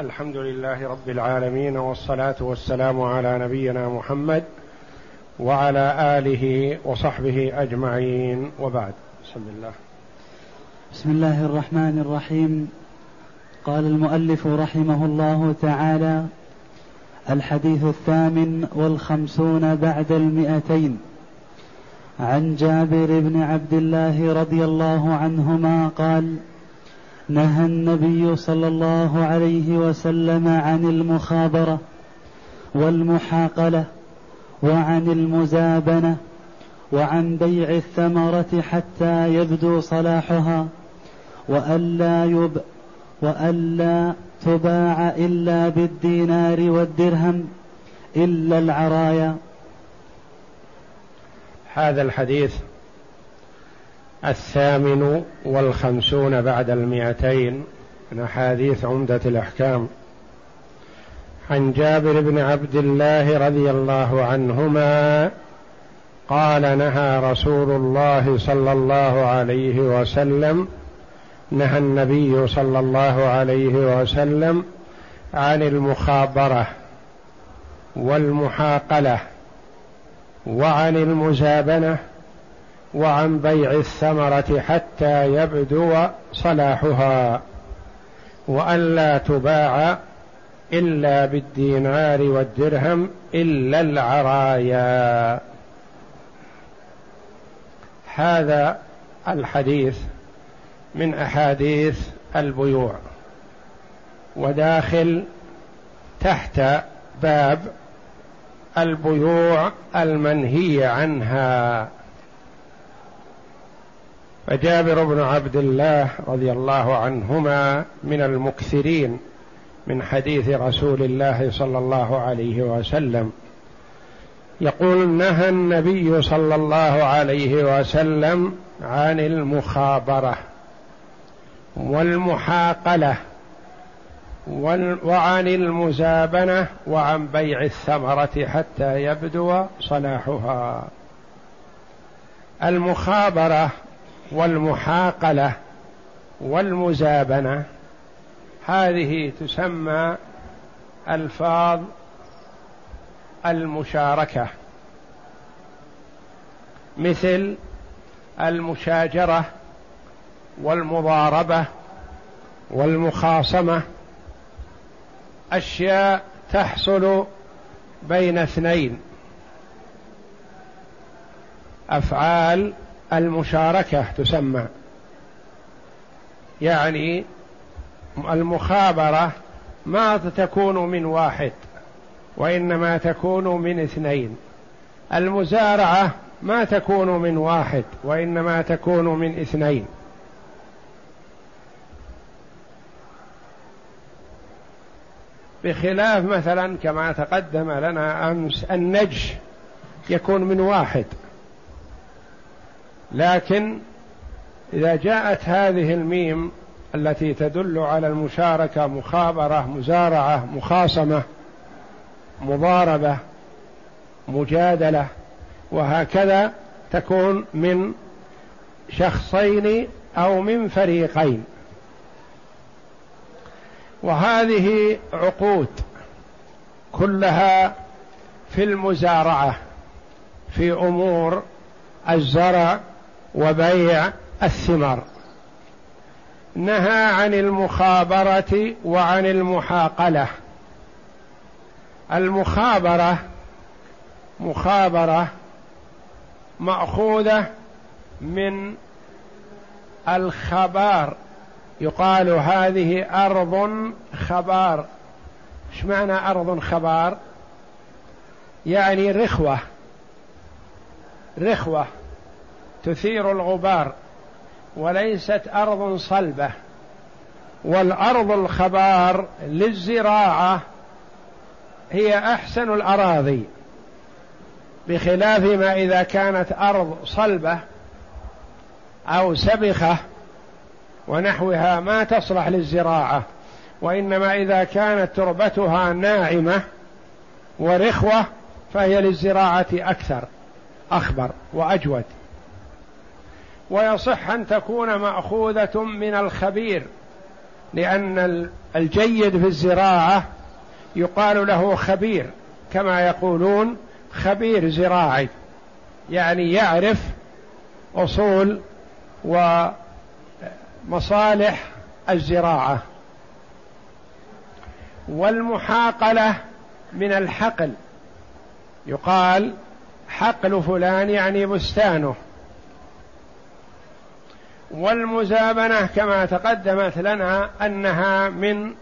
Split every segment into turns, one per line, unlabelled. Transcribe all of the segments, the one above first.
الحمد لله رب العالمين والصلاة والسلام على نبينا محمد وعلى آله وصحبه أجمعين. وبعد بسم الله.
بسم الله الرحمن الرحيم. قال المؤلف رحمه الله تعالى الحديث الثامن والخمسون بعد المئتين. عن جابر بن عبد الله رضي الله عنهما قال نهى النبي صلى الله عليه وسلم عن المخابرة والمحاقلة وعن المزابنة وعن بيع الثمرة حتى يبدو صلاحها والا يب والا تباع إلا بالدينار والدرهم إلا العرايا.
هذا الحديث الثامن والخمسون بعد المئتين من أحاديث عمدة الأحكام. عن جابر بن عبد الله رضي الله عنهما قال نهى رسول الله صلى الله عليه وسلم نهى النبي صلى الله عليه وسلم عن المخابرة والمحاقلة وعن المزابنة وعن بيع الثمرة حتى يبدو صلاحها وألا تباع إلا بالدينار والدرهم إلا العرايا. هذا الحديث من أحاديث البيوع وداخل تحت باب البيوع المنهي عنها. فجابر بن عبد الله رضي الله عنهما من المكثرين من حديث رسول الله صلى الله عليه وسلم. يقول نهى النبي صلى الله عليه وسلم عن المخابرة والمحاقلة وعن المزابنة وعن بيع الثمرة حتى يبدو صلاحها. المخابرة والمحاقلة والمزابنة هذه تسمى ألفاظ المشاركة مثل المشاجرة والمضاربة والمخاصمة أشياء تحصل بين اثنين أفعال المشاركة تسمى. يعني المخابرة ما تكون من واحد وإنما تكون من اثنين. المزارعة ما تكون من واحد وإنما تكون من اثنين. بخلاف مثلا كما تقدم لنا أمس النجش يكون من واحد. لكن إذا جاءت هذه الميم التي تدل على المشاركة مخابرة مزارعة مخاصمة مضاربة مجادلة وهكذا تكون من شخصين أو من فريقين. وهذه عقود كلها في المزارعة في أمور الزرع وبيع الثمر نهى عن المخابرة وعن المحاقلة. المخابرة مخابرة مأخوذة من الخبار. يقال هذه أرض خبار. إيش معنى أرض خبار؟ يعني رخوة. رخوة. تثير الغبار وليست أرض صلبة والأرض الخبار للزراعة هي أحسن الأراضي بخلاف ما إذا كانت أرض صلبة أو سبخة ونحوها ما تصلح للزراعة وإنما إذا كانت تربتها ناعمة ورخوة فهي للزراعة أكثر أخبر وأجود. ويصح أن تكون مأخوذة من الخبير لأن الجيد في الزراعة يقال له خبير كما يقولون خبير زراعي يعني يعرف أصول ومصالح الزراعة. والمحاقلة من الحقل يقال حقل فلان يعني بستانه. والمزابنه كما تقدمت لنا أنها من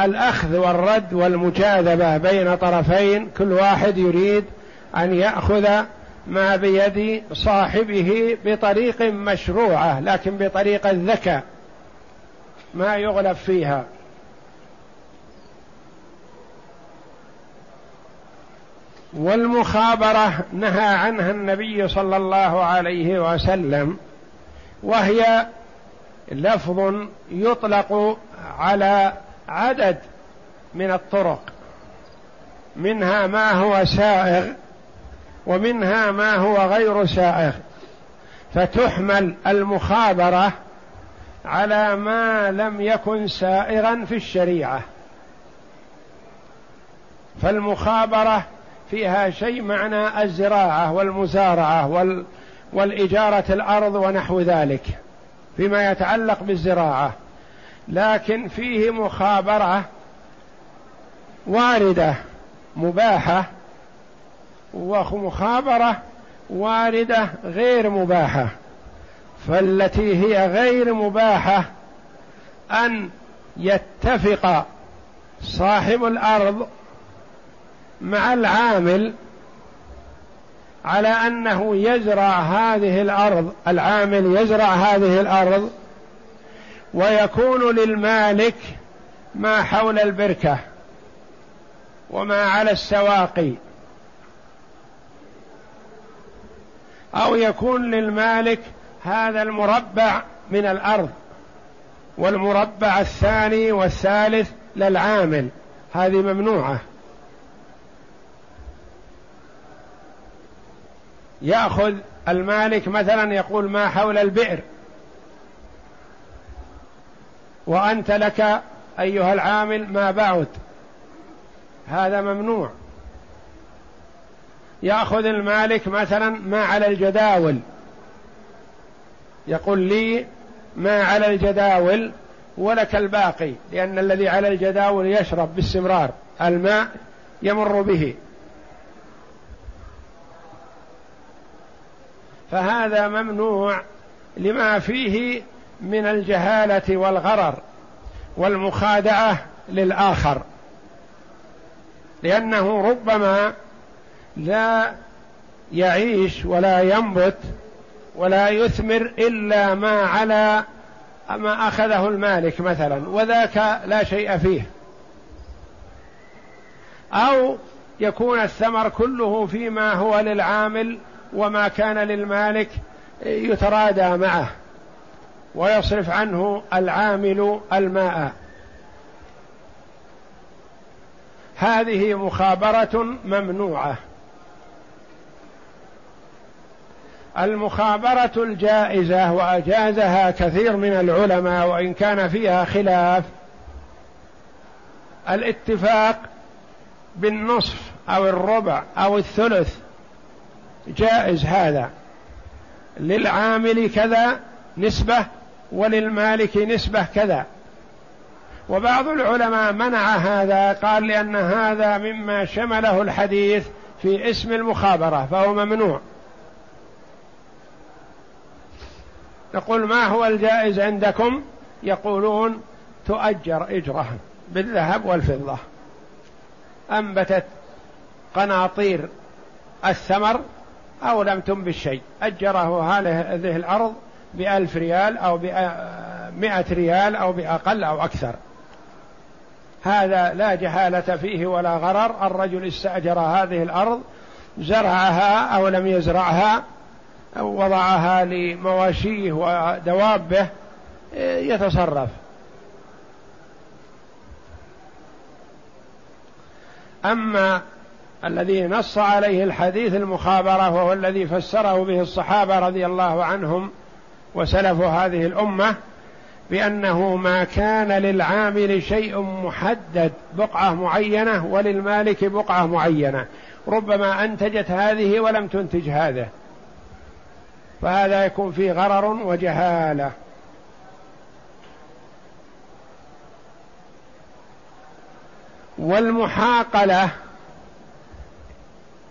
الأخذ والرد والمجاذبة بين طرفين كل واحد يريد أن يأخذ ما بيد صاحبه بطريق مشروعة لكن بطريقه ذكاء ما يغلب فيها. والمخابرة نهى عنها النبي صلى الله عليه وسلم وهي لفظ يطلق على عدد من الطرق. منها ما هو سائغ ومنها ما هو غير سائغ. فتحمل المخابرة على ما لم يكن سائغا في الشريعة. فالمخابرة فيها شيء معنى الزراعة والمزارعة وال والإجارة الأرض ونحو ذلك فيما يتعلق بالزراعة. لكن فيه مخابرة واردة مباحة ومخابرة واردة غير مباحة. فالتي هي غير مباحة أن يتفق صاحب الأرض مع العامل على أنه يزرع هذه الأرض العامل يزرع هذه الأرض ويكون للمالك ما حول البركة وما على السواقي أو يكون للمالك هذا المربع من الأرض والمربع الثاني والثالث للعامل. هذه ممنوعة. ياخذ المالك مثلا يقول ما حول البئر وانت لك ايها العامل ما بعد هذا ممنوع ياخذ المالك مثلا ما على الجداول يقول لي ما على الجداول ولك الباقي لأن الذي على الجداول يشرب باستمرار الماء يمر به فهذا ممنوع لما فيه من الجهالة والغرر والمخادعة للآخر لأنه ربما لا يعيش ولا ينبت ولا يثمر إلا ما على ما أخذه المالك مثلا وذاك لا شيء فيه. أو يكون الثمر كله فيما هو للعامل وما كان للمالك يترادى معه ويصرف عنه العامل الماء. هذه مخابرة ممنوعة. المخابرة الجائزة وأجازها كثير من العلماء وإن كان فيها خلاف الاتفاق بالنصف أو الربع أو الثلث جائز هذا. للعامل كذا نسبة وللمالك نسبة كذا. وبعض العلماء منع هذا قال لأن هذا مما شمله الحديث في اسم المخابرة فهو ممنوع. نقول ما هو الجائز عندكم؟ يقولون تؤجر إجرة بالذهب والفضة. أنبتت قناطير الثمر أو لم تنبت شيء. أجره هذه الأرض بألف ريال أو بمائة ريال أو بأقل أو أكثر. هذا لا جهالة فيه ولا غرر. الرجل استأجر هذه الأرض زرعها أو لم يزرعها أو وضعها لمواشيه ودوابه يتصرف. أما الذي نص عليه الحديث المخابرة وهو الذي فسره به الصحابة رضي الله عنهم وسلف هذه الأمة بأنه ما كان للعامل شيء محدد بقعة معينة وللمالك بقعة معينة. ربما أنتجت هذه ولم تنتج هذا فهذا يكون فيه غرر وجهالة. والمحاقلة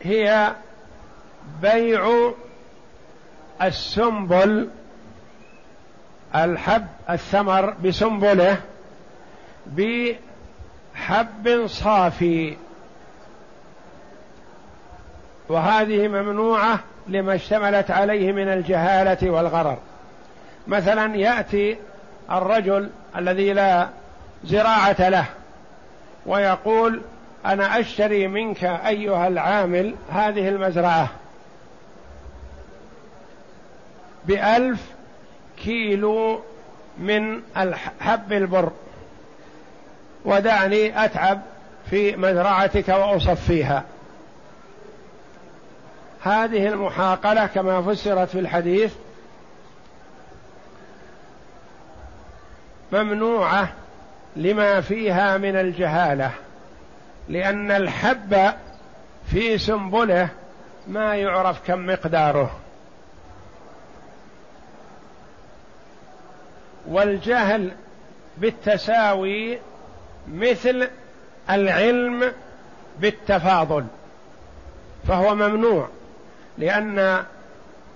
هي بيع السنبل الحب الثمر بسنبله بحب صافي. وهذه ممنوعة لما اشتملت عليه من الجهالة والغرر. مثلا يأتي الرجل الذي لا زراعة له ويقول أنا أشتري منك أيها العامل هذه المزرعة. بألف كيلو من حب البر. ودعني أتعب في مزرعتك وأصفيها. هذه المحاقلة كما فسرت في الحديث ممنوعة لما فيها من الجهالة. لأن الحب في سنبله ما يعرف كم مقداره. والجهل بالتساوي مثل العلم بالتفاضل فهو ممنوع لأن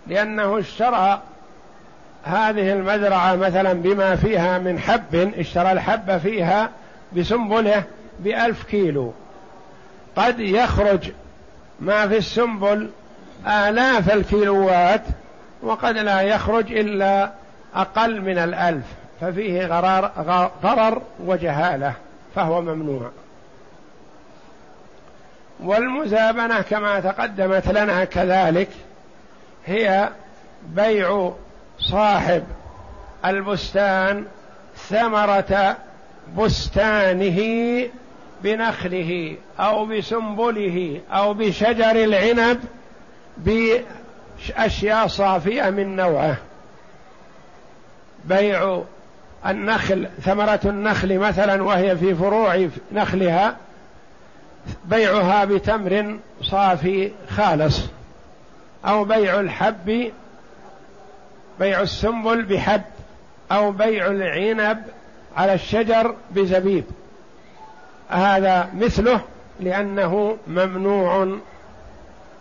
لأنه اشترى هذه المزرعة مثلا بما فيها من حب اشترى الحب فيها بسنبله بألف كيلو. قد يخرج ما في السنبل آلاف الكيلوات وقد لا يخرج إلا أقل من الألف ففيه غرار غرر وجهالة فهو ممنوع. والمزابنة كما تقدمت لنا كذلك هي بيع صاحب البستان ثمرة بستانه بنخله أو بسنبله أو بشجر العنب بأشياء صافية من نوعه. بيع النخل ثمرة النخل مثلا وهي في فروع نخلها بيعها بتمر صافي خالص. أو بيع الحب بيع السنبل بحب. أو بيع العنب على الشجر بزبيب. هذا مثله لأنه ممنوع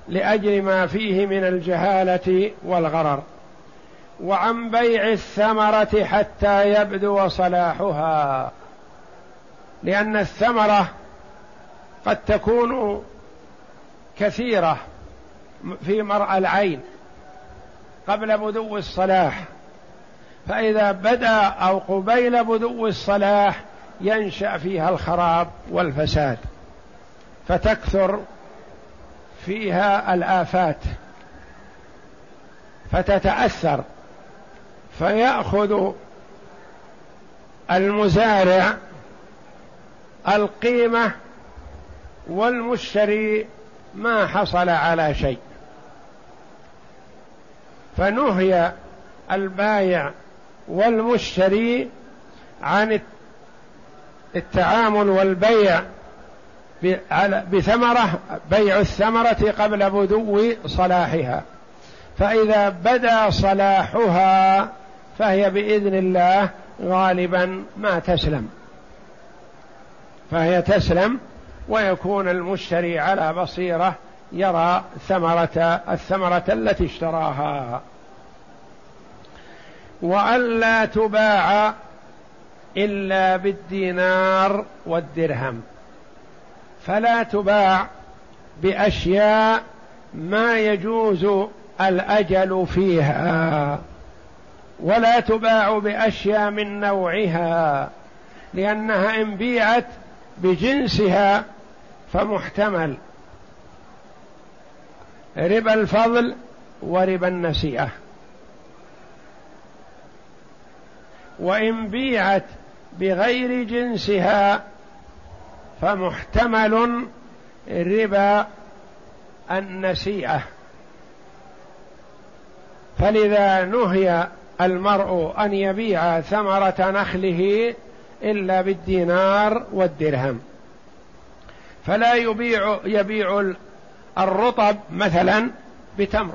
لأجل ما فيه من الجهالة والغرر وعن بيع الثمرة حتى يبدو صلاحها لأن الثمرة قد تكون كثيرة في مرأى العين قبل بدو الصلاح فإذا بدا أو قبيل بدو الصلاح ينشأ فيها الخراب والفساد فتكثر فيها الآفات فتتأثر فيأخذ المزارع القيمة والمشتري ما حصل على شيء. فنهي البايع والمشتري عن التعامل والبيع بثمرة بيع الثمرة قبل بدو صلاحها. فإذا بدا صلاحها فهي بإذن الله غالبا ما تسلم. فهي تسلم ويكون المشتري على بصيرة يرى ثمره الثمرة التي اشتراها. وألا تباع إلا بالدينار والدرهم. فلا تباع بأشياء ما يجوز الأجل فيها ولا تباع بأشياء من نوعها لأنها إن بيعت بجنسها فمحتمل. ربا الفضل وربا النسيئه وإن بيعت بغير جنسها فمحتمل ربا النسيئة. فلذا نهي المرء أن يبيع ثمرة نخله إلا بالدينار والدرهم. فلا يبيع يبيع الرطب مثلا بتمر.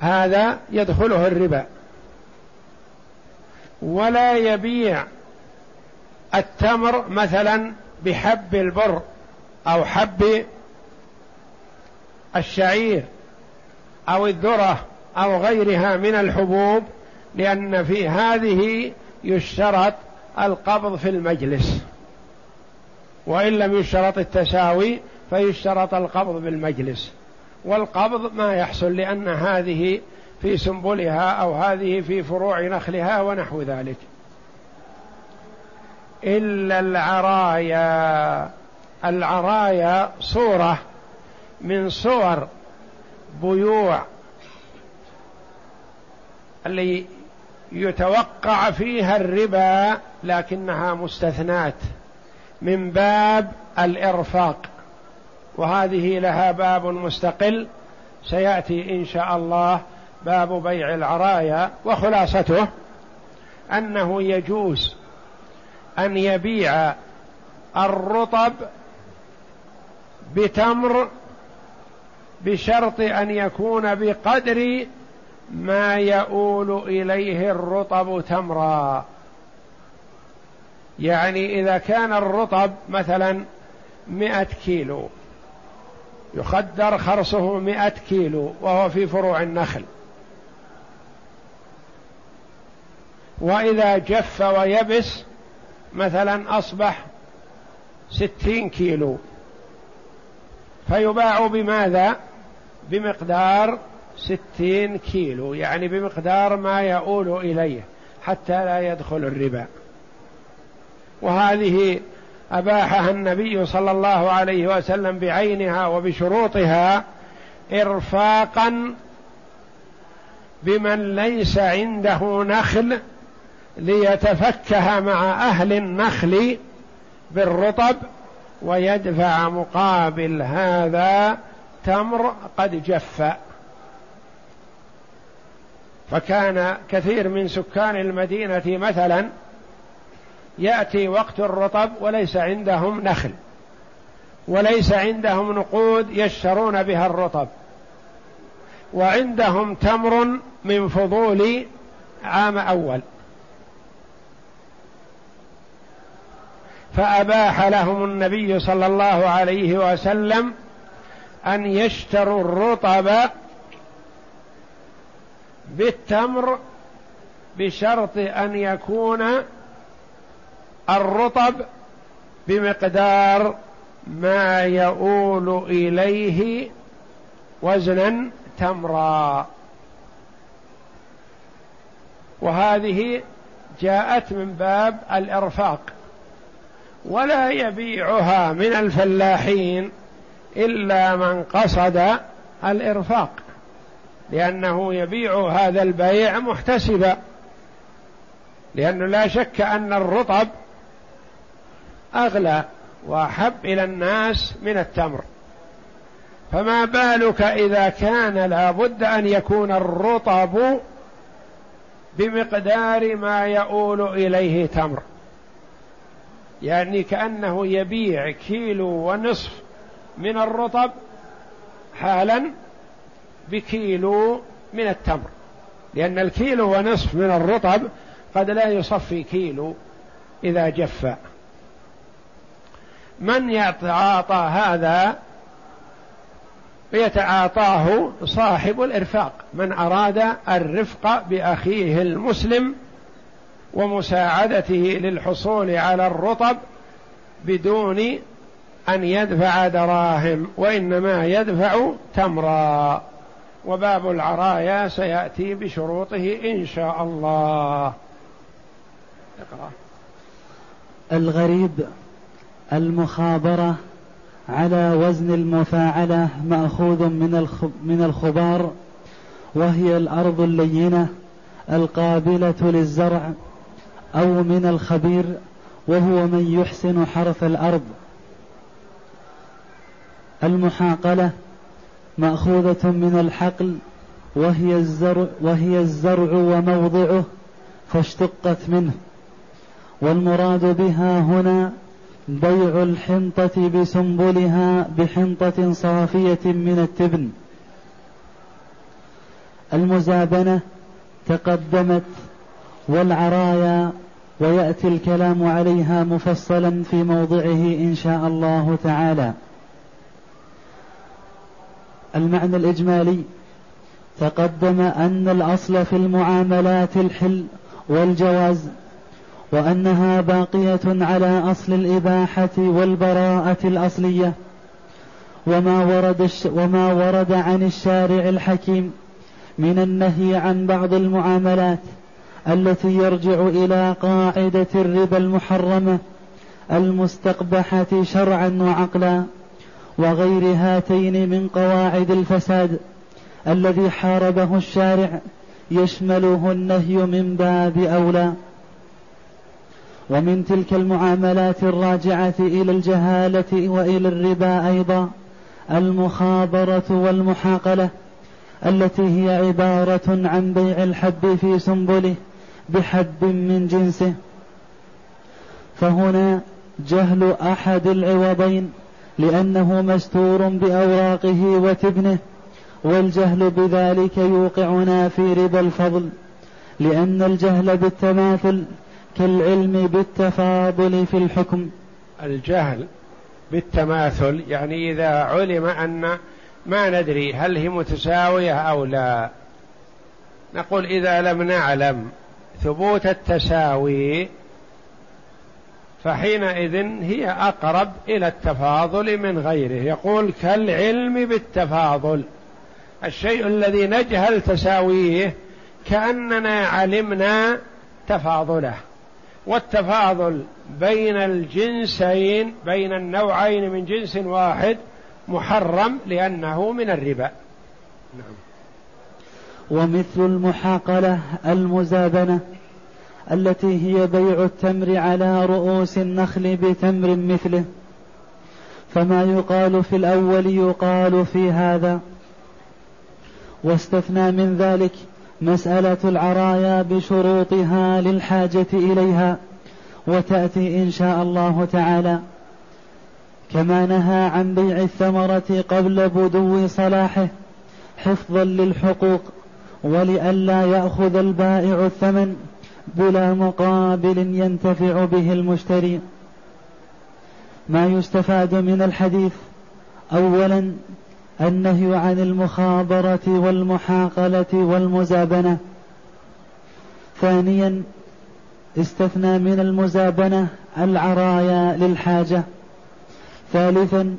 هذا يدخله الربا. ولا يبيع التمر مثلا بحب البر أو حب الشعير أو الذرة أو غيرها من الحبوب لأن في هذه يشترط القبض في المجلس. وإن لم يشترط التساوي فيشترط القبض بالمجلس. والقبض ما يحصل لأن هذه في سنبلها أو هذه في فروع نخلها ونحو ذلك. إلا العرايا. العرايا صورة من صور بيوع اللي يتوقع فيها الربا لكنها مستثنات من باب الإرفاق. وهذه لها باب مستقل. سيأتي إن شاء الله باب بيع العرايا وخلاصته أنه يجوز أن يبيع الرطب بتمر بشرط أن يكون بقدر ما يؤول إليه الرطب تمرا. يعني إذا كان الرطب مثلا مئة كيلو يخدر خرصه مئة كيلو وهو في فروع النخل. وإذا جف ويبس مثلا أصبح ستين كيلو. فيباع بماذا؟ بمقدار ستين كيلو يعني بمقدار ما يؤول إليه حتى لا يدخل الربا. وهذه أباحها النبي صلى الله عليه وسلم بعينها وبشروطها إرفاقا بمن ليس عنده نخل ليتفكه مع أهل النخل بالرطب ويدفع مقابل هذا تمر قد جف. فكان كثير من سكان المدينة مثلا يأتي وقت الرطب وليس عندهم نخل وليس عندهم نقود يشترون بها الرطب وعندهم تمر من فضول عام أول. فأباح لهم النبي صلى الله عليه وسلم أن يشتروا الرطب بالتمر بشرط أن يكون الرطب بمقدار ما يؤول إليه وزنا تمرا. وهذه جاءت من باب الإرفاق. ولا يبيعها من الفلاحين إلا من قصد الإرفاق لأنه يبيع هذا البيع محتسبا لأنه لا شك أن الرطب أغلى وأحب إلى الناس من التمر. فما بالك إذا كان لابد أن يكون الرطب بمقدار ما يؤول إليه تمر. يعني كأنه يبيع كيلو ونصف من الرطب حالا بكيلو من التمر. لأن الكيلو ونصف من الرطب قد لا يصفي كيلو إذا جف. من يتعاطى هذا يتعاطاه صاحب الإرفاق. من أراد الرفق بأخيه المسلم ومساعدته للحصول على الرطب بدون أن يدفع دراهم وإنما يدفع تمرا. وباب العرايا سيأتي بشروطه إن شاء الله.
اقرأ. الغريب المخابرة على وزن المفاعلة مأخوذ من من الخبار وهي الأرض اللينة القابلة للزرع. أو من الخبير وهو من يحسن حرث الأرض. المحاقلة مأخوذة من الحقل وهي الزرع, وهي الزرع وموضعه فاشتقت منه. والمراد بها هنا بيع الحنطة بسنبلها بحنطة صافية من التبن. المزابنة تقدمت والعرايا ويأتي الكلام عليها مفصلا في موضعه إن شاء الله تعالى. المعنى الإجمالي تقدم أن الأصل في المعاملات الحل والجواز وأنها باقية على أصل الإباحة والبراءة الأصلية وما ورد, الش وما ورد عن الشارع الحكيم من النهي عن بعض المعاملات. التي يرجع إلى قاعدة الربا المحرمة المستقبحة شرعا وعقلا وغير هاتين من قواعد الفساد الذي حاربه الشارع يشمله النهي من باب أولى. ومن تلك المعاملات الراجعة إلى الجهالة وإلى الربا أيضا المخابرة والمحاقلة التي هي عبارة عن بيع الحب في سنبله بحب من جنسه. فهنا جهل أحد العوضين لأنه مستور بأوراقه وتبنه والجهل بذلك يوقعنا في ربا الفضل لأن الجهل بالتماثل كالعلم بالتفاضل في الحكم.
الجهل بالتماثل يعني إذا علم أن ما ندري هل هي متساوية أو لا. نقول إذا لم نعلم ثبوت التساوي فحينئذ هي أقرب إلى التفاضل من غيره. يقول كالعلم بالتفاضل. الشيء الذي نجهل تساويه كأننا علمنا تفاضله. والتفاضل بين الجنسين بين النوعين من جنس واحد محرم لأنه من الربا. نعم.
ومثل المحاقلة المزابنة التي هي بيع التمر على رؤوس النخل بتمر مثله. فما يقال في الأول يقال في هذا. واستثنى من ذلك مسألة العرايا بشروطها للحاجة إليها وتأتي إن شاء الله تعالى. كما نهى عن بيع الثمرة قبل بدو صلاحه حفظا للحقوق ولئلا يأخذ البائع الثمن بلا مقابل ينتفع به المشتري. ما يستفاد من الحديث أولا النهي عن المخابرة والمحاقلة والمزابنة. ثانيا استثنى من المزابنة العرايا للحاجة. ثالثا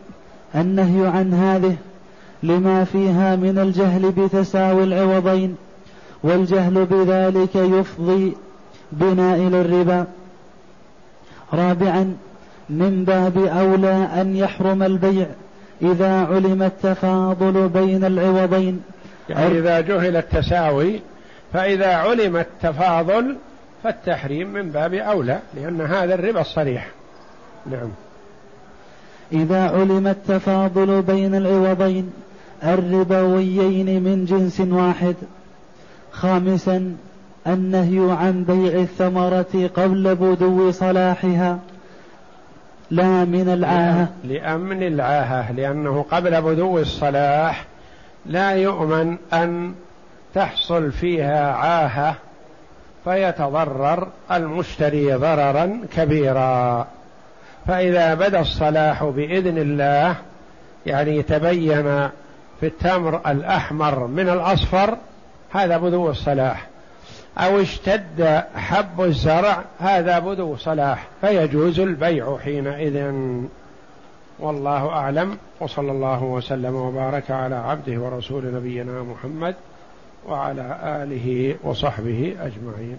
النهي عن هذه لما فيها من الجهل بتساوي العوضين والجهل بذلك يفضي بنا إلى الربا رابعا من باب أولى أن يحرم البيع إذا علم التفاضل بين العوضين.
يعني إذا جهل التساوي فإذا علم التفاضل فالتحريم من باب أولى لأن هذا الربا الصريح. نعم.
إذا علم التفاضل بين العوضين الربويين من جنس واحد. خامسا النهي عن بيع الثمرة قبل بدو صلاحها. لا من العاهة.
لأمن العاهة لأنه قبل بدو الصلاح لا يؤمن أن تحصل فيها عاهة فيتضرر المشتري ضررا كبيرا. فإذا بدا الصلاح بإذن الله يعني تبين في التمر الأحمر من الأصفر هذا بدو الصلاح. أو اشتد حب الزرع هذا بدو صلاح. فيجوز البيع حينئذ. والله أعلم. وصلى الله وسلم وبارك على عبده ورسول نبينا محمد وعلى آله وصحبه أجمعين.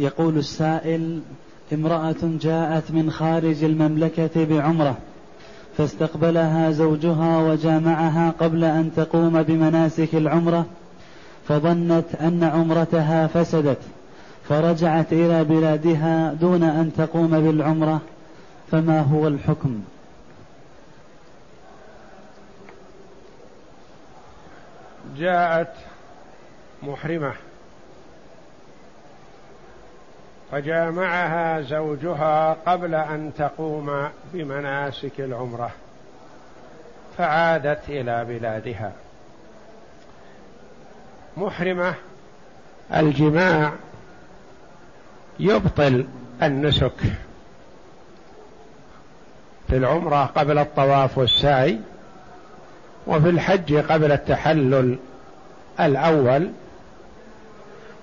يقول السائل امرأة جاءت من خارج المملكة بعمرة فاستقبلها زوجها وجامعها قبل أن تقوم بمناسك العمرة فظنت أن عمرتها فسدت فرجعت إلى بلادها دون أن تقوم بالعمرة فما هو الحكم؟
جاءت محرمة. فجامعها زوجها قبل أن تقوم بمناسك العمرة فعادت إلى بلادها. محرمة الجماع يبطل النسك في العمرة قبل الطواف والسعي وفي الحج قبل التحلل الأول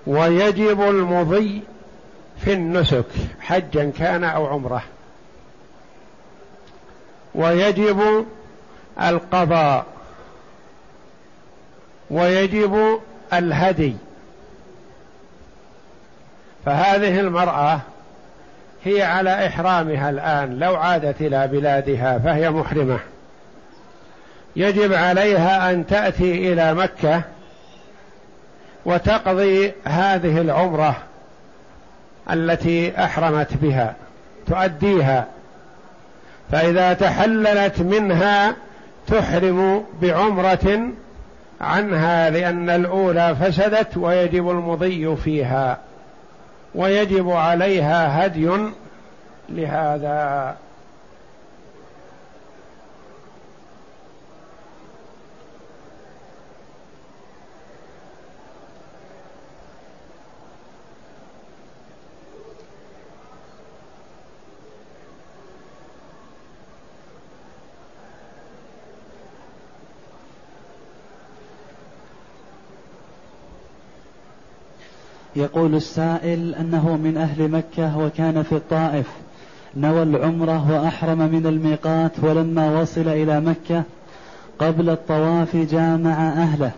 ويجب المضي في النسك حجا كان أو عمرة. ويجب القضاء. ويجب الهدي. فهذه المرأة هي على إحرامها الآن لو عادت إلى بلادها فهي محرمة. يجب عليها أن تأتي إلى مكة وتقضي هذه العمرة. التي أحرمت بها تؤديها. فإذا تحللت منها تحرم بعمرة عنها لأن الأولى فسدت ويجب المضي فيها ويجب عليها هدي لهذا.
يقول السائل أنه من أهل مكة وكان في الطائف نوى العمرة وأحرم من الميقات ولما وصل إلى مكة قبل الطواف جامع أهله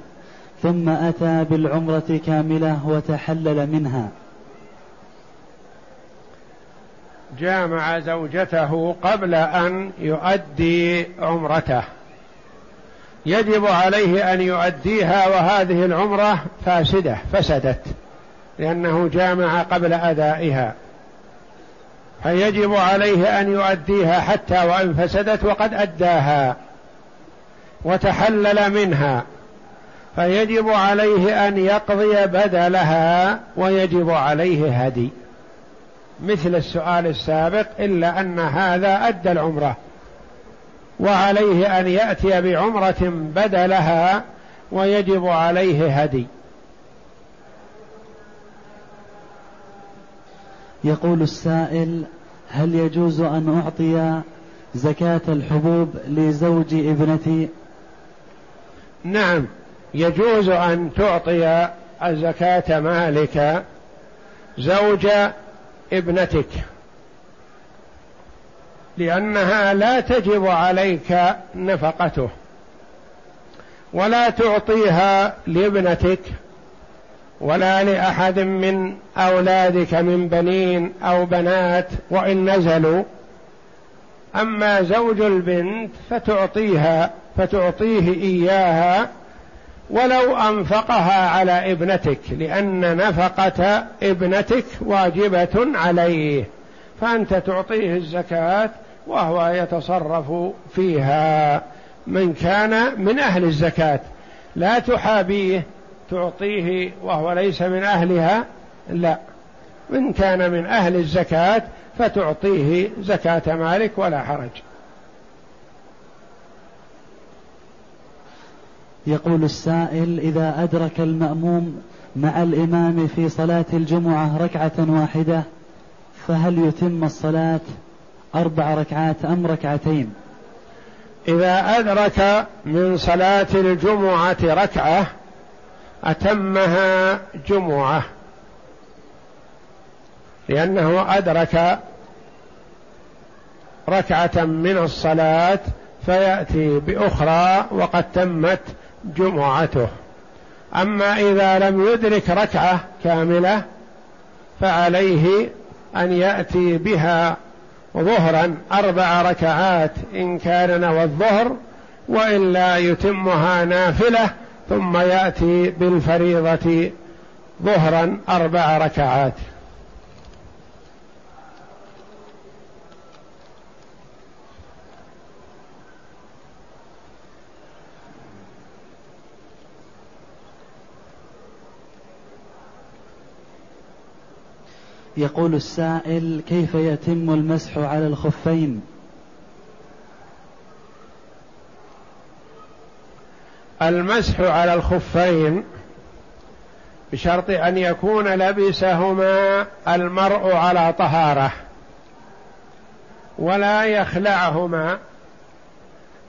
ثم أتى بالعمرة كاملة وتحلل منها.
جامع زوجته قبل أن يؤدي عمرته. يجب عليه أن يؤديها وهذه العمرة فاسدة فسدت. لأنه جامع قبل أدائها. فيجب عليه أن يؤديها حتى وإن فسدت وقد أداها وتحلل منها. فيجب عليه أن يقضي بدلها ويجب عليه هدي. مثل السؤال السابق إلا أن هذا أدى العمرة. وعليه أن يأتي بعمرة بدلها ويجب عليه هدي.
يقول السائل هل يجوز أن أعطي زكاة الحبوب لزوج ابنتي؟
نعم يجوز أن تعطي الزكاة مالك زوج ابنتك لأنها لا تجب عليك نفقته ولا تعطيها لابنتك ولا لأحد من أولادك من بنين أو بنات وإن نزلوا. أما زوج البنت فتعطيها فتعطيه إياها ولو أنفقها على ابنتك لأن نفقة ابنتك واجبة عليه. فأنت تعطيه الزكاة وهو يتصرف فيها. من كان من أهل الزكاة. لا تحابيه. تعطيه وهو ليس من أهلها لا. إن كان من أهل الزكاة فتعطيه زكاة مالك ولا حرج.
يقول السائل إذا أدرك المأموم مع الإمام في صلاة الجمعة ركعة واحدة فهل يتم الصلاة أربع ركعات أم ركعتين؟
إذا أدرك من صلاة الجمعة ركعة أتمها جمعة لأنه أدرك ركعة من الصلاة فيأتي بأخرى وقد تمت جمعته. أما إذا لم يدرك ركعة كاملة فعليه أن يأتي بها ظهرا أربع ركعات إن كان نوى الظهر والا يتمها نافلة ثم يأتي بالفريضة ظهرا أربع ركعات.
يقول السائل كيف يتم المسح على الخفين؟
المسح على الخفين بشرط أن يكون لبسهما المرء على طهارة ولا يخلعهما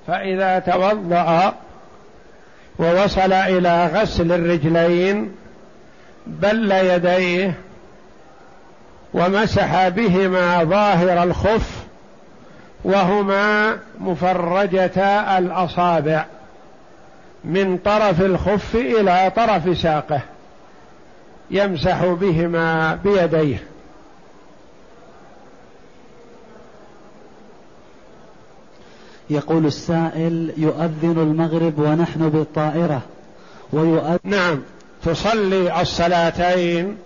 فإذا توضأ ووصل إلى غسل الرجلين بل يديه ومسح بهما ظاهر الخف وهما مفرجتا الأصابع. من طرف الخف إلى طرف ساقه يمسح بهما بيديه.
يقول السائل يؤذن المغرب ونحن بالطائرة.
ويؤذن نعم تصلي الصلاتين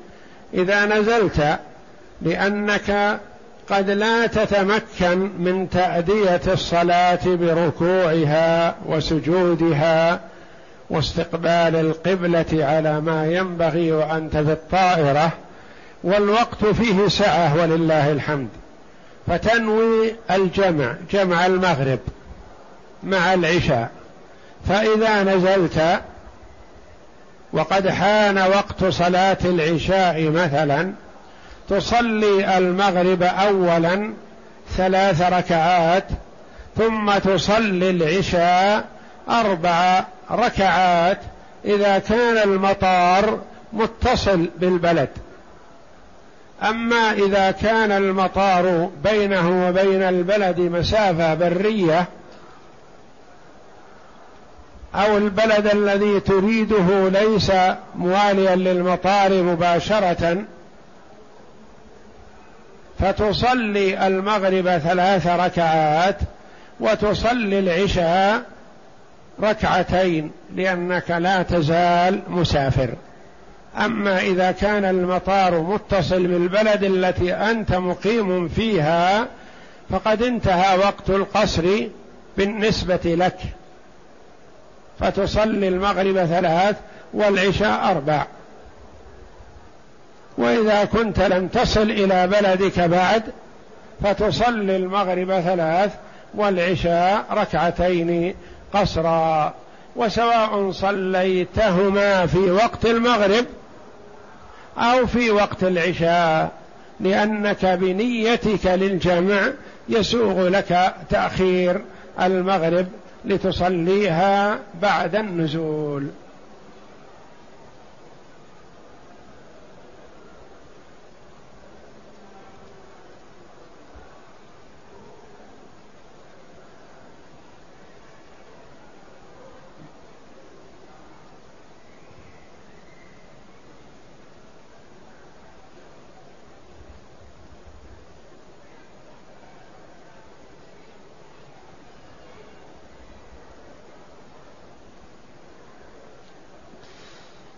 إذا نزلت لأنك قد لا تتمكن من تأدية الصلاة بركوعها وسجودها واستقبال القبلة على ما ينبغي وأنت في الطائرة والوقت فيه سعة ولله الحمد. فتنوي الجمع جمع المغرب مع العشاء. فإذا نزلت وقد حان وقت صلاة العشاء مثلا تصلي المغرب اولا ثلاث ركعات ثم تصلي العشاء أربع ركعات إذا كان المطار متصل بالبلد. أما إذا كان المطار بينه وبين البلد مسافة برية أو البلد الذي تريده ليس مواليا للمطار مباشرة فتصلي المغرب ثلاث ركعات وتصلي العشاء ركعتين لأنك لا تزال مسافر. أما إذا كان المطار متصل بالبلد التي أنت مقيم فيها فقد انتهى وقت القصر بالنسبة لك. فتصلي المغرب ثلاث والعشاء أربع. وإذا كنت لم تصل إلى بلدك بعد فتصلي المغرب ثلاث والعشاء ركعتين قصرا. وسواء صليتهما في وقت المغرب أو في وقت العشاء لأنك بنيتك للجمع يسوغ لك تأخير المغرب لتصليها بعد النزول.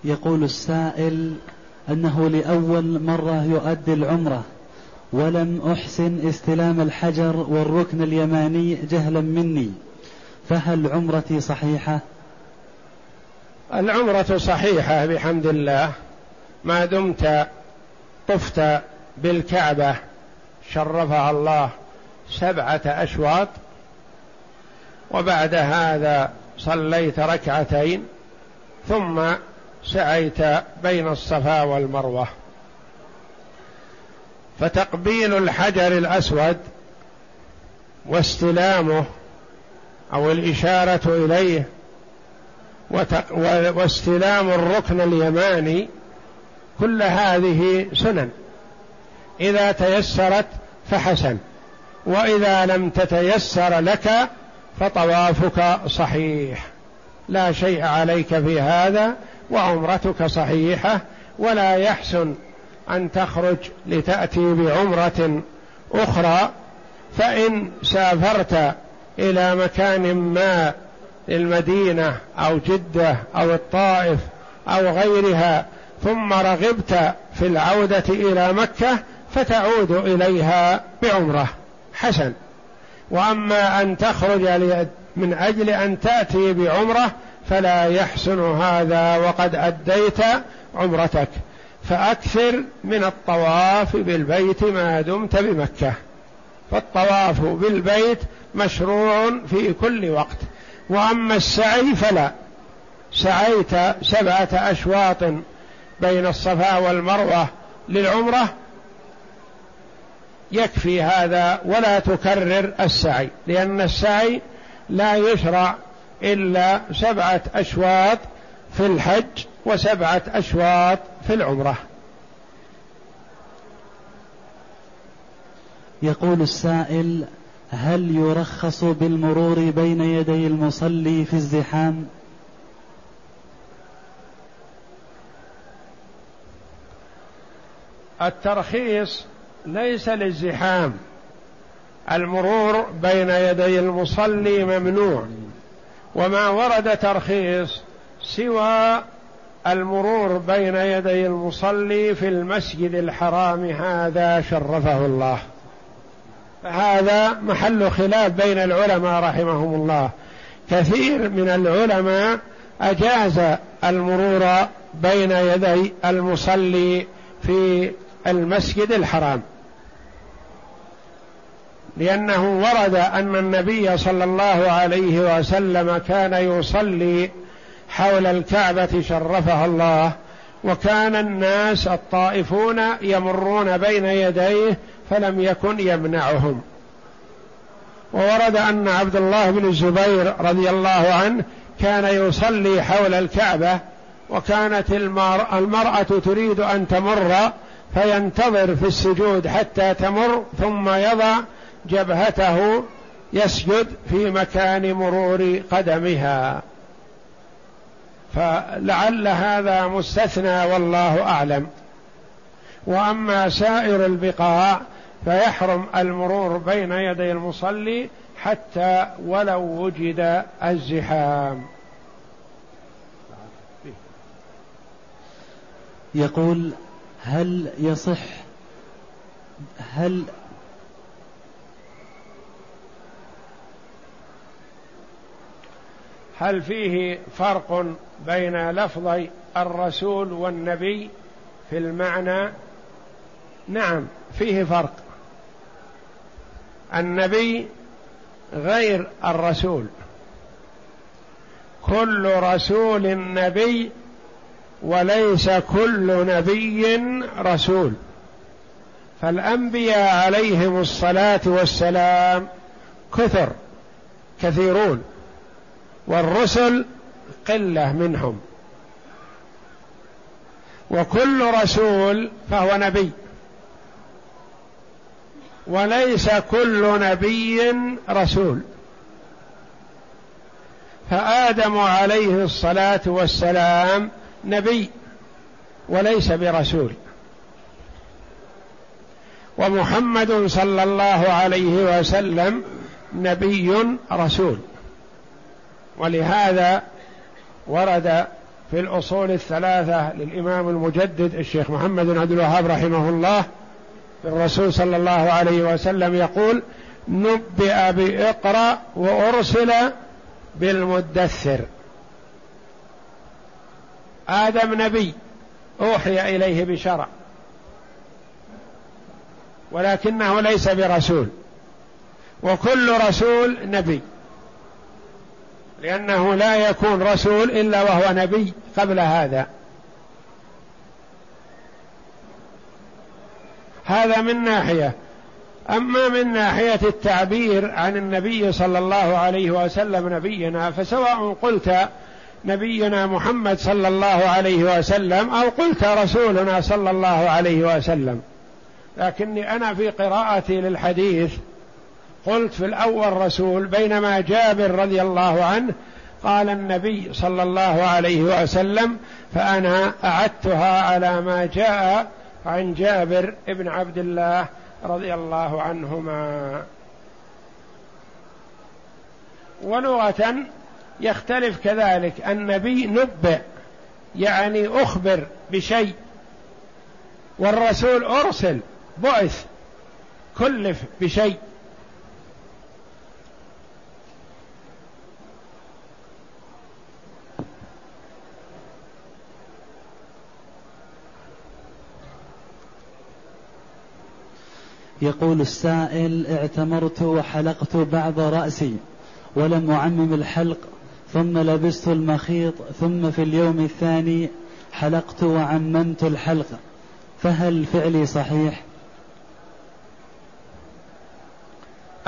يقول السائل أنه لأول مرة يؤدي العمرة ولم أحسن استلام الحجر والركن اليماني جهلا مني فهل عمرتي صحيحة؟
العمرة صحيحة بحمد الله ما دمت طفت بالكعبة شرفها الله سبعة أشواط وبعد هذا صليت ركعتين ثم سعيت بين الصفا والمروة. فتقبيل الحجر الأسود واستلامه أو الإشارة إليه واستلام الركن اليماني كل هذه سنن. إذا تيسرت فحسن وإذا لم تتيسر لك فطوافك صحيح. لا شيء عليك في هذا وعمرتك صحيحة ولا يحسن أن تخرج لتأتي بعمرة أخرى فإن سافرت إلى مكان ما المدينة أو جدة أو الطائف أو غيرها ثم رغبت في العودة إلى مكة فتعود إليها بعمرة. حسن. وأما أن تخرج من أجل أن تأتي بعمرة فلا يحسن هذا وقد أديت عمرتك. فأكثر من الطواف بالبيت ما دمت بمكة. فالطواف بالبيت مشروع في كل وقت. وأما السعي فلا. سعيت سبعة أشواط بين الصفا والمروة للعمرة. يكفي هذا ولا تكرر السعي لأن السعي لا يشرع إلا سبعة أشواط في الحج وسبعة أشواط في العمرة.
يقول السائل هل يرخص بالمرور بين يدي المصلي في الزحام؟
الترخيص ليس للزحام. المرور بين يدي المصلي ممنوع. وما ورد ترخيص سوى المرور بين يدي المصلي في المسجد الحرام هذا شرفه الله. هذا محل خلاف بين العلماء رحمهم الله. كثير من العلماء أجاز المرور بين يدي المصلي في المسجد الحرام. لأنه ورد أن النبي صلى الله عليه وسلم كان يصلي حول الكعبة شرفها الله وكان الناس الطائفون يمرون بين يديه فلم يكن يمنعهم. وورد أن عبد الله بن الزبير رضي الله عنه كان يصلي حول الكعبة وكانت المرأة تريد أن تمر فينتظر في السجود حتى تمر ثم يضع جبهته يسجد في مكان مرور قدمها. فلعل هذا مستثنى والله أعلم. وأما سائر البقاع فيحرم المرور بين يدي المصلي حتى ولو وجد الزحام.
يقول هل يصح هل
هل فيه فرق بين لفظي الرسول والنبي في المعنى؟ نعم فيه فرق. النبي غير الرسول. كل رسول نبي وليس كل نبي رسول. فالأنبياء عليهم الصلاة والسلام كثر كثيرون. والرسل قلة منهم. وكل رسول فهو نبي. وليس كل نبي رسول. فآدم عليه الصلاة والسلام نبي وليس برسول. ومحمد صلى الله عليه وسلم نبي رسول. ولهذا ورد في الأصول الثلاثة للإمام المجدد الشيخ محمد بن عبد الوهاب رحمه الله الرسول صلى الله عليه وسلم يقول نبئ بإقرأ وأرسل بالمدثر. آدم نبي أوحي إليه بشرع ولكنه ليس برسول وكل رسول نبي. لأنه لا يكون رسول إلا وهو نبي قبل هذا. هذا من ناحية. أما من ناحية التعبير عن النبي صلى الله عليه وسلم نبينا فسواء قلت نبينا محمد صلى الله عليه وسلم أو قلت رسولنا صلى الله عليه وسلم. لكني أنا في قراءتي للحديث قلت في الأول رسول بينما جابر رضي الله عنه قال النبي صلى الله عليه وسلم فأنا أعدتها على ما جاء عن جابر بن عبد الله رضي الله عنهما. ولغة يختلف كذلك. النبي نبئ يعني أخبر بشيء والرسول أرسل بعث كلف بشيء.
يقول السائل اعتمرت وحلقت بعض رأسي ولم أعمم الحلق ثم لبست المخيط ثم في اليوم الثاني حلقت وعممت الحلق. فهل فعلي صحيح؟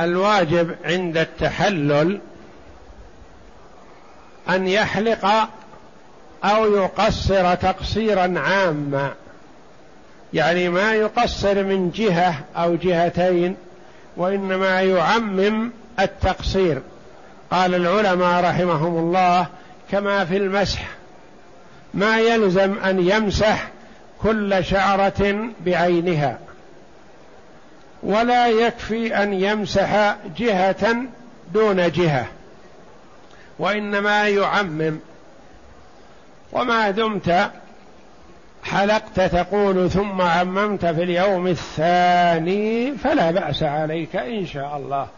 الواجب عند التحلل أن يحلق أو يقصر تقصيرا عاما. يعني ما يقصر من جهة أو جهتين وإنما يعمم التقصير. قال العلماء رحمهم الله كما في المسح ما يلزم أن يمسح كل شعرة بعينها ولا يكفي أن يمسح جهة دون جهة وإنما يعمم. وما دمت حلقت تقول ثم عممت في اليوم الثاني فلا بأس عليك إن شاء الله.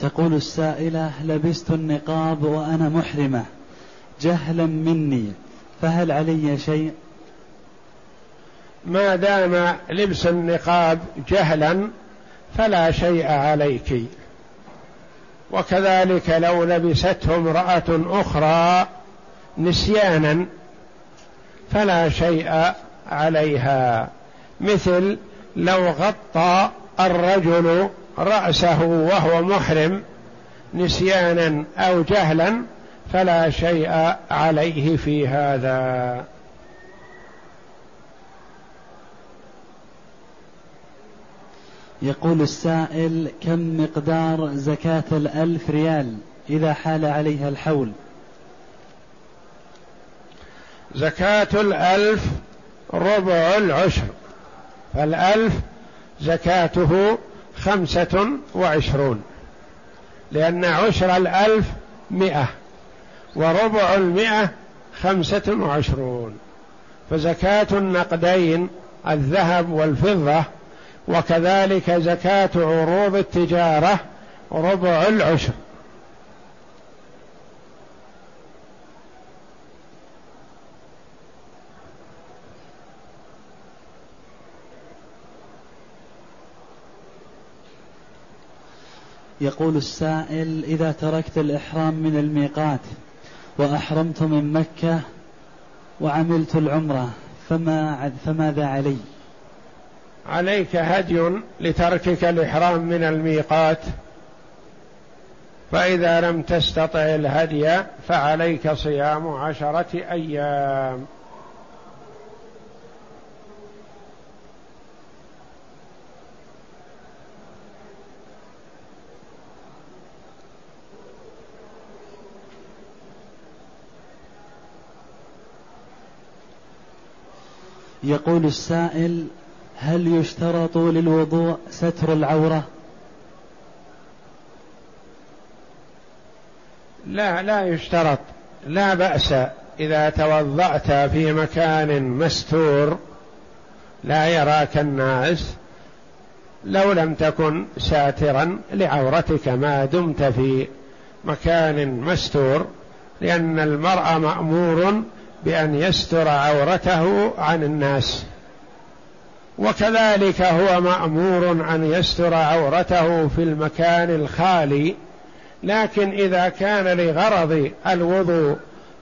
تقول السائلة لبست النقاب وأنا محرمة جهلا مني فهل علي شيء؟
ما دام لبس النقاب جهلا فلا شيء عليك. وكذلك لو لبسته امرأة أخرى نسيانا فلا شيء عليها. مثل لو غطى الرجل رأسه وهو محرم نسيانا أو جهلا فلا شيء عليه في هذا.
يقول السائل كم مقدار زكاة الألف ريال إذا حال عليها الحول؟
زكاة الألف ربع العشر. فالألف زكاته خمسة وعشرون لأن عشر الألف مئة وربع المئة خمسة وعشرون. فزكاة النقدين الذهب والفضة وكذلك زكاة عروض التجارة ربع العشر
يقول السائل إذا تركت الإحرام من الميقات وأحرمت من مكة وعملت العمرة فما فماذا علي؟
عليك هدي لتركك الإحرام من الميقات فإذا لم تستطع الهدي فعليك صيام عشرة أيام.
يقول السائل هل يشترط للوضوء ستر العورة؟
لا لا يشترط. لا بأس إذا توضأت في مكان مستور لا يراك الناس لو لم تكن ساترا لعورتك ما دمت في مكان مستور لأن المرء مأمور بأن يستر عورته عن الناس. وكذلك هو مأمور أن يستر عورته في المكان الخالي لكن إذا كان لغرض الوضوء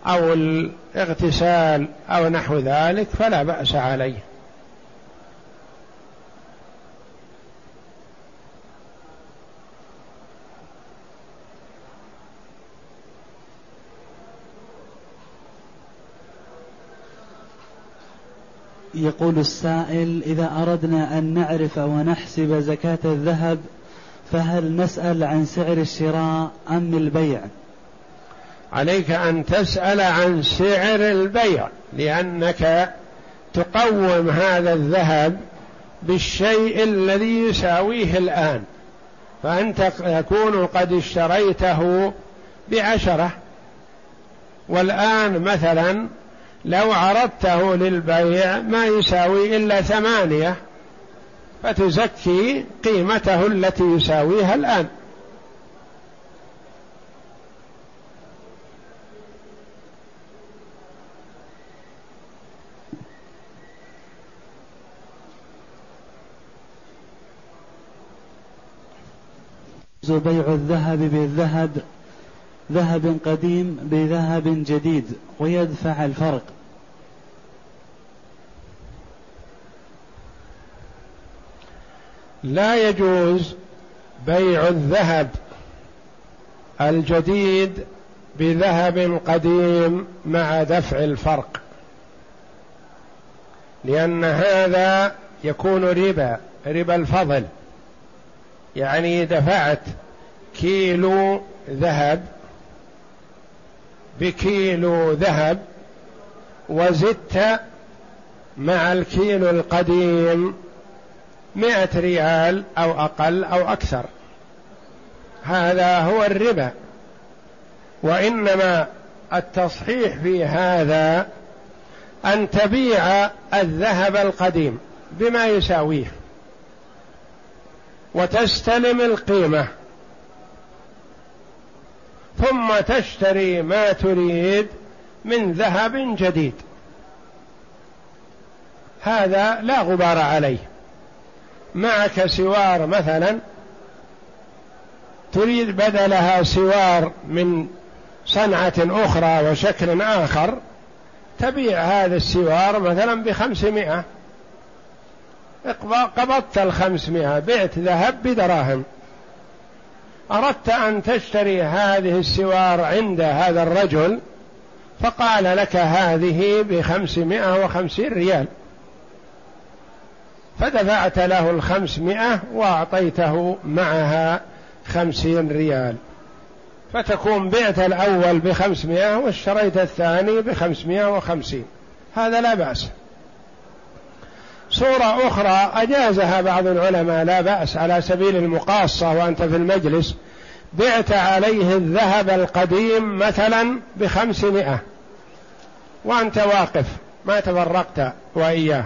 أو الاغتسال أو نحو ذلك فلا بأس عليه.
يقول السائل إذا أردنا أن نعرف ونحسب زكاة الذهب فهل نسأل عن سعر الشراء أم البيع؟
عليك أن تسأل عن سعر البيع لأنك تقوم هذا الذهب بالشيء الذي يساويه الآن. فأنت يكون قد اشتريته بعشرة والآن مثلا لو عرضته للبيع ما يساوي إلا ثمانية فتزكي قيمته التي يساويها الآن.
بيع الذهب بالذهب. ذهب قديم بذهب جديد ويدفع الفرق.
لا يجوز بيع الذهب الجديد بذهب قديم مع دفع الفرق لأن هذا يكون ربا ربا الفضل. يعني دفعت كيلو ذهب بكيلو ذهب وزدت مع الكيلو القديم مئة ريال أو أقل أو أكثر. هذا هو الربا. وإنما التصحيح في هذا أن تبيع الذهب القديم بما يساويه وتستلم القيمة. ثم تشتري ما تريد من ذهب جديد. هذا لا غبار عليه. معك سوار مثلا تريد بدلها سوار من صنعة أخرى وشكل آخر تبيع هذا السوار مثلا بخمسمائة. قبضت الخمسمائة بعت ذهب بدراهم. أردت أن تشتري هذه السوار عند هذا الرجل فقال لك هذه بخمسمائة وخمسين ريال. فدفعت له الخمسمائة وأعطيته معها خمسين ريال. فتكون بعت الأول بخمسمائة واشتريت الثاني بخمسمائة وخمسين. هذا لا بأس. صورة أخرى أجازها بعض العلماء لا بأس على سبيل المقاصة وأنت في المجلس. بعت عليه الذهب القديم مثلا بخمسمائة. وأنت واقف ما تفرقت وإياه.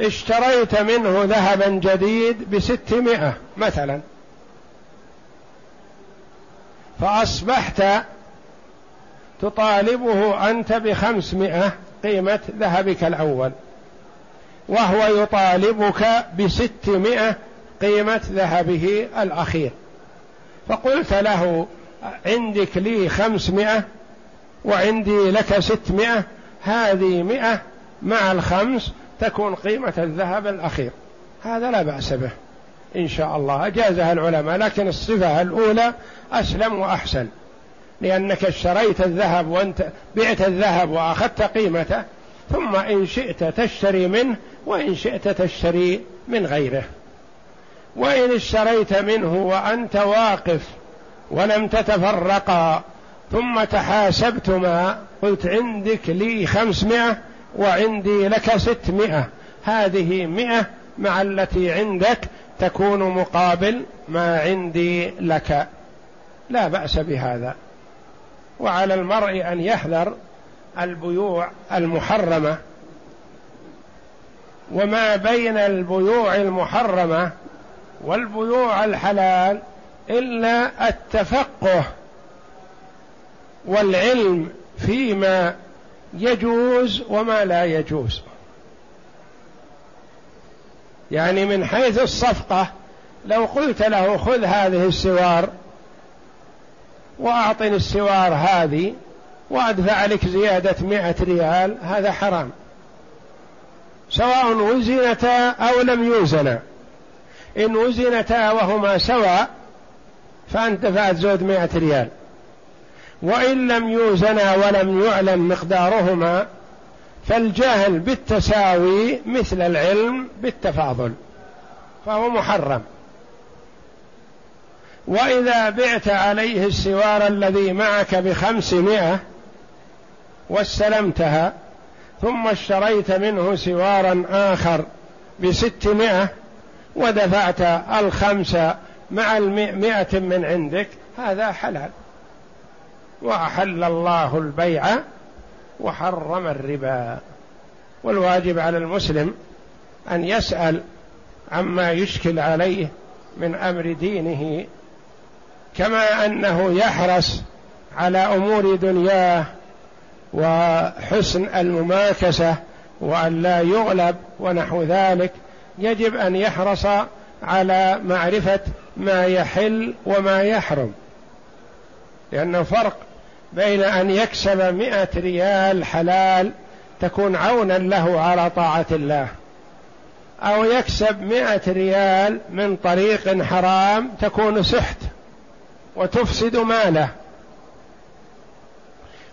اشتريت منه ذهبا جديد بستمائة مثلا. فأصبحت تطالبه أنت بخمسمائة قيمة ذهبك الأول. وهو يطالبك بستمائة قيمة ذهبه الأخير. فقلت له عندك لي خمسمائة وعندي لك ستمائة هذه مئة مع الخمس تكون قيمة الذهب الأخير. هذا لا بأس به إن شاء الله. أجازها العلماء لكن الصفة الأولى أسلم وأحسن. لأنك اشتريت الذهب وأنت بعت الذهب وأخذت قيمته ثم إن شئت تشتري منه وإن شئت تشتري من غيره. وإن اشتريت منه وأنت واقف ولم تتفرقا ثم تحاسبتما قلت عندك لي خمسمائة وعندي لك ستمائة. هذه مئة مع التي عندك تكون مقابل ما عندي لك. لا بأس بهذا. وعلى المرء أن يحذر البيوع المحرمة. وما بين البيوع المحرمة والبيوع الحلال إلا التفقه والعلم فيما يجوز وما لا يجوز. يعني من حيث الصفقة لو قلت له خذ هذه السوار وأعطني السوار هذه وأدفع لك زيادة مئة ريال هذا حرام. سواء وزنتا أو لم يوزنا إن وزنتا وهما سواء فأنت دفعت زود مئة ريال. وإن لم يوزنا ولم يعلم مقدارهما فالجهل بالتساوي مثل العلم بالتفاضل فهو محرم. وإذا بعت عليه السوار الذي معك بخمسمائة واستلمتها ثم اشتريت منه سوارا آخر بستمائة ودفعت الخمسة مع المئة من عندك. هذا حلال. وأحل الله البيع وحرم الربا. والواجب على المسلم أن يسأل عما يشكل عليه من أمر دينه كما أنه يحرص على أمور دنياه وحسن المماكسة وأن لا يغلب ونحو ذلك يجب أن يحرص على معرفة ما يحل وما يحرم. لأنه فرق بين أن يكسب مئة ريال حلال تكون عونا له على طاعة الله أو يكسب مئة ريال من طريق حرام تكون سحت وتفسد ماله.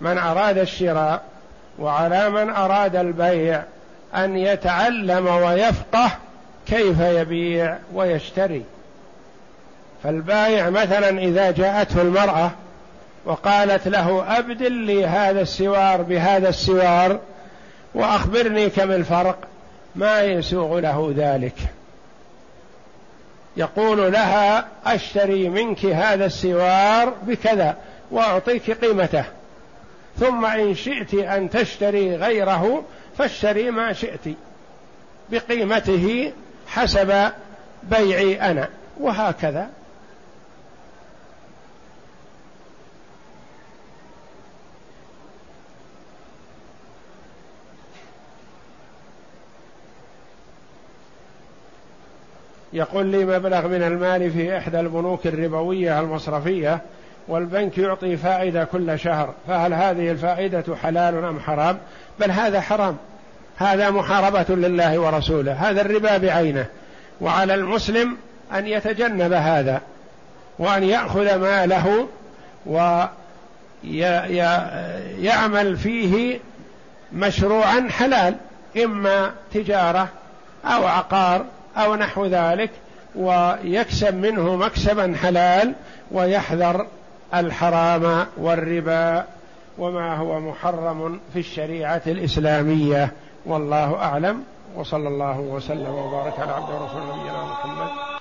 من أراد الشراء وعلى من أراد البيع أن يتعلم ويفقه كيف يبيع ويشتري. فالبايع مثلا إذا جاءته المرأة وقالت له أبدل لي هذا السوار بهذا السوار وأخبرني كم الفرق ما يسوغ له ذلك. يقول لها أشتري منك هذا السوار بكذا وأعطيك قيمته. ثم إن شئت أن تشتري غيره فاشتري ما شئت بقيمته حسب بيعي أنا وهكذا. يقول لي مبلغ من المال في إحدى البنوك الربوية المصرفية والبنك يعطي فائدة كل شهر فهل هذه الفائدة حلال أم حرام؟ بل هذا حرام. هذا محاربة لله ورسوله هذا الربا بعينه. وعلى المسلم أن يتجنب هذا وأن يأخذ ماله ويعمل فيه مشروعا حلال إما تجارة أو عقار أو نحو ذلك ويكسب منه مكسبا حلال ويحذر الحرام والربا وما هو محرم في الشريعة الإسلامية. والله أعلم. وصلى الله وسلم وبارك على عبد ورسول نبينا محمد.